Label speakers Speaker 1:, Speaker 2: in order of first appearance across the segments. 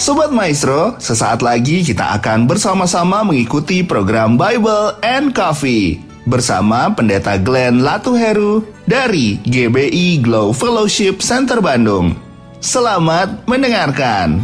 Speaker 1: Sobat Maestro, sesaat lagi kita akan bersama-sama mengikuti program Bible and Coffee bersama Pendeta Glenn Latuheru dari GBI Glow Fellowship Center Bandung. Selamat mendengarkan.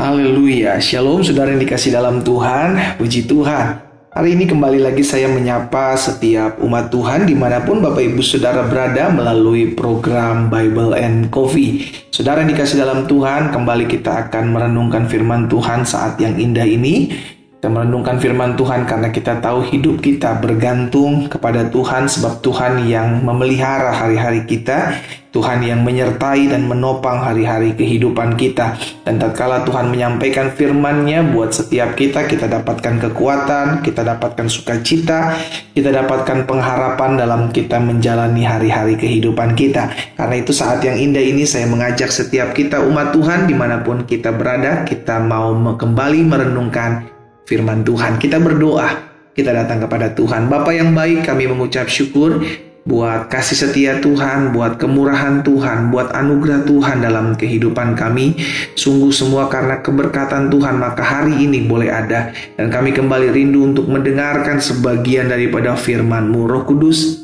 Speaker 2: Haleluya, Shalom saudara yang dikasih dalam Tuhan, puji Tuhan. Hari ini kembali lagi saya menyapa setiap umat Tuhan di mana pun Bapak Ibu Saudara berada melalui program Bible and Coffee. Saudara yang dikasih dalam Tuhan, kembali kita akan merenungkan firman Tuhan saat yang indah ini. Kita merenungkan firman Tuhan karena kita tahu hidup kita bergantung kepada Tuhan sebab Tuhan yang memelihara hari-hari kita Tuhan yang menyertai dan menopang hari-hari kehidupan kita. Dan tatkala Tuhan menyampaikan firman-Nya buat setiap kita, kita dapatkan kekuatan, kita dapatkan sukacita, kita dapatkan pengharapan dalam kita menjalani hari-hari kehidupan kita. Karena itu saat yang indah ini saya mengajak setiap kita umat Tuhan di mana pun kita berada, kita mau kembali merenungkan firman Tuhan. Kita berdoa, kita datang kepada Tuhan. Bapak yang baik, kami mengucap syukur buat kasih setia Tuhan, buat kemurahan Tuhan, buat anugerah Tuhan dalam kehidupan kami. Sungguh semua karena keberkatan Tuhan, maka hari ini boleh ada. Dan kami kembali rindu untuk mendengarkan sebagian daripada firman-Mu. Roh Kudus,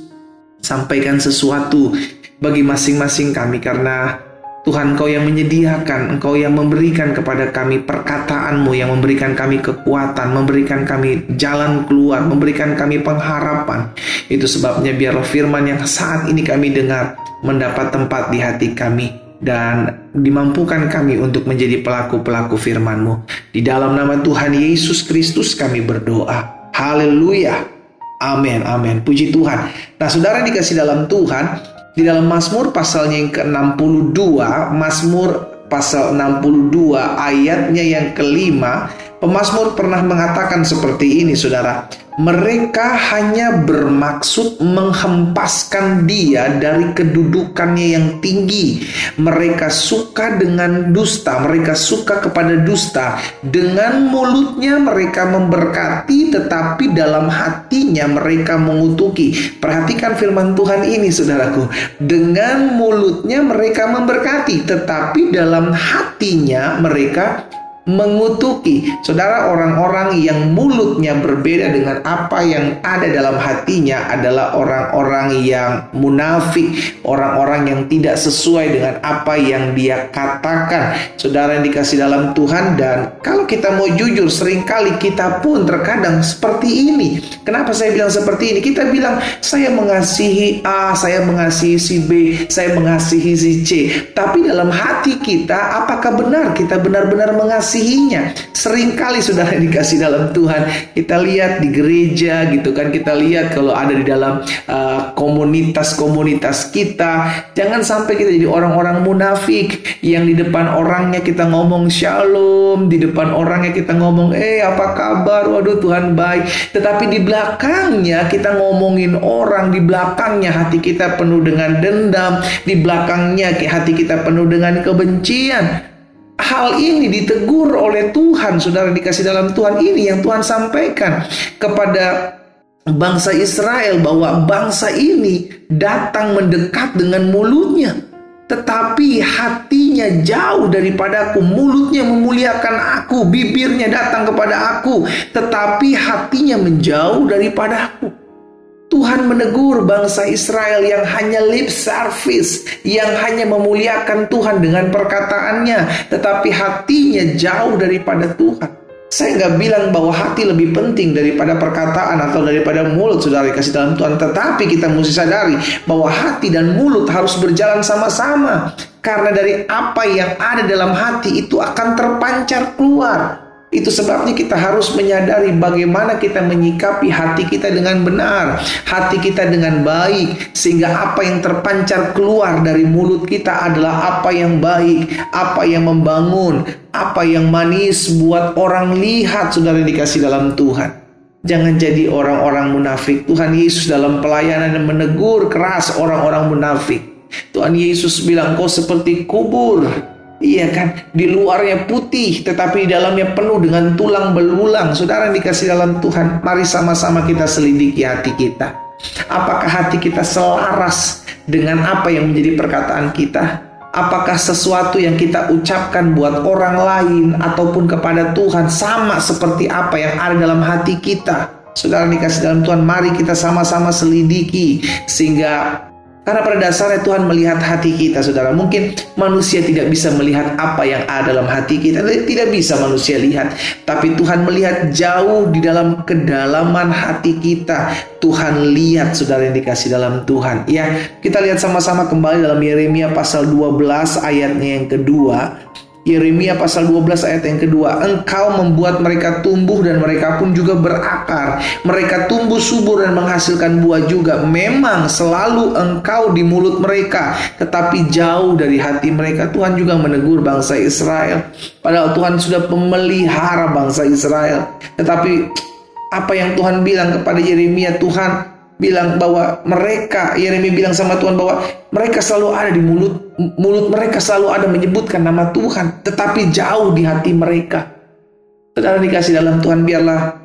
Speaker 2: sampaikan sesuatu bagi masing-masing kami karena Tuhan Engkau yang menyediakan, Engkau yang memberikan kepada kami perkataanmu, yang memberikan kami kekuatan, memberikan kami jalan keluar, memberikan kami pengharapan. Itu sebabnya biarlah firman yang saat ini kami dengar mendapat tempat di hati kami dan dimampukan kami untuk menjadi pelaku-pelaku firman-Mu. Di dalam nama Tuhan Yesus Kristus kami berdoa. Haleluya. Amin, amin. Puji Tuhan. Nah, saudara dikasih dalam Tuhan, di dalam Mazmur pasalnya yang ke-62, Mazmur pasal 62 ayatnya yang kelima, pemazmur pernah mengatakan seperti ini Saudara mereka hanya bermaksud menghempaskan dia dari kedudukannya yang tinggi. Mereka suka dengan dusta, mereka suka kepada dusta. Dengan mulutnya mereka memberkati, tetapi dalam hatinya mereka mengutuki. Perhatikan firman Tuhan ini, saudaraku. Dengan mulutnya mereka memberkati, tetapi dalam hatinya mereka mengutuki. Saudara, orang-orang yang mulutnya berbeda dengan apa yang ada dalam hatinya adalah orang-orang yang munafik, orang-orang yang tidak sesuai dengan apa yang dia katakan. Saudara yang dikasih dalam Tuhan dan kalau kita mau jujur, sering kali kita pun terkadang seperti ini. Kenapa saya bilang seperti ini? Kita bilang saya mengasihi A, saya mengasihi si B, saya mengasihi si C. Tapi dalam hati kita, apakah benar kita benar-benar mengasihi mengasihinya. Seringkali sudah dikasih dalam Tuhan. Kita lihat di gereja gitu kan. Kita lihat kalau ada di dalam uh, komunitas-komunitas uh, kita. Jangan sampai kita jadi orang-orang munafik yang di depan orangnya kita ngomong shalom. Di depan orangnya kita ngomong eh apa kabar? Waduh Tuhan baik. Tetapi di belakangnya kita ngomongin orang. Di belakangnya hati kita penuh dengan dendam. Di belakangnya hati kita penuh dengan kebencian hal ini ditegur oleh Tuhan, saudara dikasih dalam Tuhan. Ini yang Tuhan sampaikan kepada bangsa Israel bahwa bangsa ini datang mendekat dengan mulutnya tetapi hatinya jauh daripada aku mulutnya memuliakan aku bibirnya datang kepada aku tetapi hatinya menjauh daripada aku Tuhan menegur bangsa Israel yang hanya lip service, yang hanya memuliakan Tuhan dengan perkataannya, tetapi hatinya jauh daripada Tuhan. Saya nggak bilang bahwa hati lebih penting daripada perkataan atau daripada mulut saudara kasih dalam Tuhan. Tetapi kita mesti sadari bahwa hati dan mulut harus berjalan sama-sama. Karena dari apa yang ada dalam hati itu akan terpancar keluar. Itu sebabnya kita harus menyadari bagaimana kita menyikapi hati kita dengan benar, hati kita dengan baik, sehingga apa yang terpancar keluar dari mulut kita adalah apa yang baik, apa yang membangun, apa yang manis buat orang lihat, saudara dikasih dalam Tuhan. Jangan jadi orang-orang munafik. Tuhan Yesus dalam pelayanan menegur keras orang-orang munafik. Tuhan Yesus bilang, kau seperti kubur Iya kan, di luarnya putih tetapi di dalamnya penuh dengan tulang belulang. Saudara yang dikasih dalam Tuhan, mari sama-sama kita selidiki hati kita. Apakah hati kita selaras dengan apa yang menjadi perkataan kita? Apakah sesuatu yang kita ucapkan buat orang lain ataupun kepada Tuhan sama seperti apa yang ada dalam hati kita? Saudara dikasih dalam Tuhan, mari kita sama-sama selidiki sehingga karena pada dasarnya Tuhan melihat hati kita, saudara. Mungkin manusia tidak bisa melihat apa yang ada dalam hati kita. Tidak bisa manusia lihat. Tapi Tuhan melihat jauh di dalam kedalaman hati kita. Tuhan lihat, saudara yang dikasih dalam Tuhan. Ya, kita lihat sama-sama kembali dalam Yeremia pasal 12 ayatnya yang kedua. Yeremia pasal 12 ayat yang kedua Engkau membuat mereka tumbuh dan mereka pun juga berakar. Mereka tumbuh subur dan menghasilkan buah juga. Memang selalu engkau di mulut mereka Tetapi jauh dari hati mereka Tuhan juga menegur bangsa Israel. Padahal Tuhan sudah memelihara bangsa Israel. Tetapi apa yang Tuhan bilang kepada Yeremia Tuhan bilang bahwa mereka Yeremia bilang sama Tuhan bahwa mereka selalu ada di mulut mulut mereka selalu ada menyebutkan nama Tuhan tetapi jauh di hati mereka. Saudara dikasih dalam Tuhan biarlah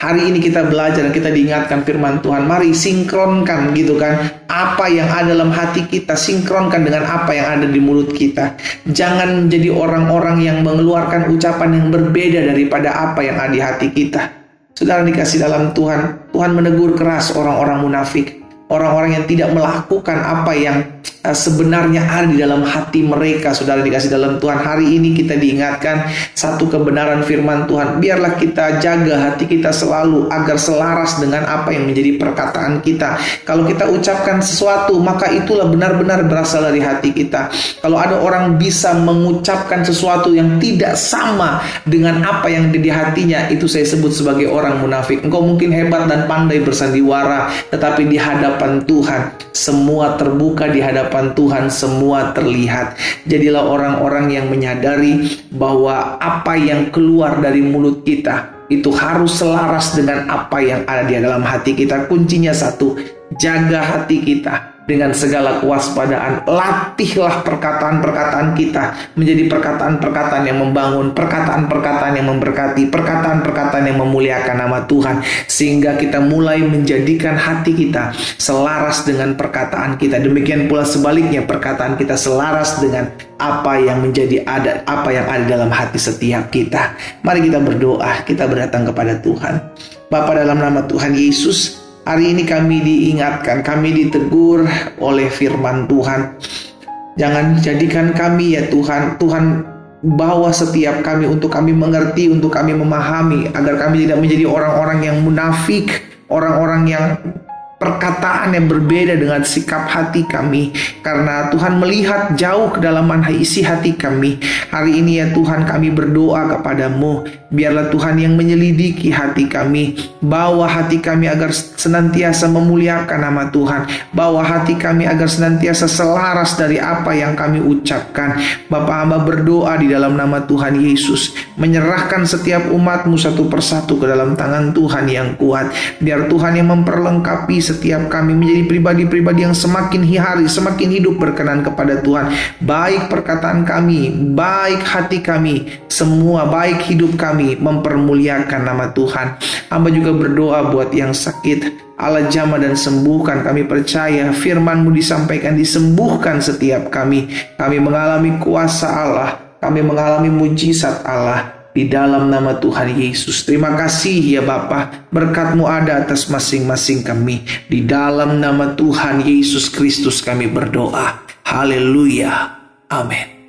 Speaker 2: hari ini kita belajar dan kita diingatkan firman Tuhan. Mari sinkronkan gitu kan apa yang ada dalam hati kita sinkronkan dengan apa yang ada di mulut kita. Jangan menjadi orang-orang yang mengeluarkan ucapan yang berbeda daripada apa yang ada di hati kita. Saudara dikasih dalam Tuhan, Tuhan menegur keras orang-orang munafik, orang-orang yang tidak melakukan apa yang Eh, sebenarnya ada di dalam hati mereka saudara dikasih dalam Tuhan. Hari ini kita diingatkan satu kebenaran firman Tuhan. Biarlah kita jaga hati kita selalu agar selaras dengan apa yang menjadi perkataan kita. Kalau kita ucapkan sesuatu maka itulah benar-benar berasal dari hati kita. Kalau ada orang bisa mengucapkan sesuatu yang tidak sama dengan apa yang di hatinya itu saya sebut sebagai orang munafik. Engkau mungkin hebat dan pandai bersandiwara tetapi di hadapan Tuhan semua terbuka di hadapan hadapan Tuhan semua terlihat. Jadilah orang-orang yang menyadari bahwa apa yang keluar dari mulut kita itu harus selaras dengan apa yang ada di dalam hati kita. Kuncinya satu, jaga hati kita dengan segala kewaspadaan. Latihlah perkataan-perkataan kita menjadi perkataan-perkataan yang membangun, perkataan-perkataan yang memberkati, perkataan-perkataan yang memuliakan nama Tuhan, sehingga kita mulai menjadikan hati kita selaras dengan perkataan kita. Demikian pula sebaliknya, perkataan kita selaras dengan apa yang menjadi ada, apa yang ada dalam hati setiap kita. Mari kita berdoa, kita berdatang kepada Tuhan. Bapa dalam nama Tuhan Yesus, Hari ini kami diingatkan, kami ditegur oleh firman Tuhan. Jangan jadikan kami ya Tuhan, Tuhan bawa setiap kami untuk kami mengerti, untuk kami memahami, agar kami tidak menjadi orang-orang yang munafik, orang-orang yang perkataan yang berbeda dengan sikap hati kami. Karena Tuhan melihat jauh ke dalam isi hati kami. Hari ini ya Tuhan kami berdoa kepadamu biarlah Tuhan yang menyelidiki hati kami. Bawa hati kami agar senantiasa memuliakan nama Tuhan. Bawa hati kami agar senantiasa selaras dari apa yang kami ucapkan. Bapak hamba berdoa di dalam nama Tuhan Yesus. Menyerahkan setiap umatmu satu persatu ke dalam tangan Tuhan yang kuat. Biar Tuhan yang memperlengkapi setiap kami menjadi pribadi-pribadi yang semakin hari semakin hidup berkenan kepada Tuhan. Baik perkataan kami, baik hati kami, semua baik hidup kami mempermuliakan nama Tuhan. Hamba juga berdoa buat yang sakit. Allah jamah dan sembuhkan kami percaya firmanmu disampaikan disembuhkan setiap kami kami mengalami kuasa Allah kami mengalami mujizat Allah di dalam nama Tuhan Yesus. Terima kasih ya Bapa, berkatmu ada atas masing-masing kami. Di dalam nama Tuhan Yesus Kristus kami berdoa. Haleluya. Amin.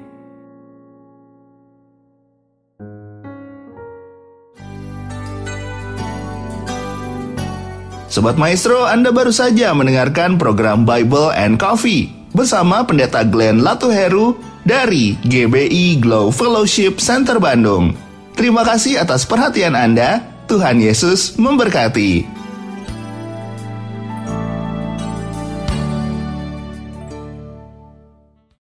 Speaker 1: Sobat Maestro, Anda baru saja mendengarkan program Bible and Coffee bersama Pendeta Glenn Latuheru dari GBI Glow Fellowship Center Bandung. Terima kasih atas perhatian Anda. Tuhan Yesus memberkati.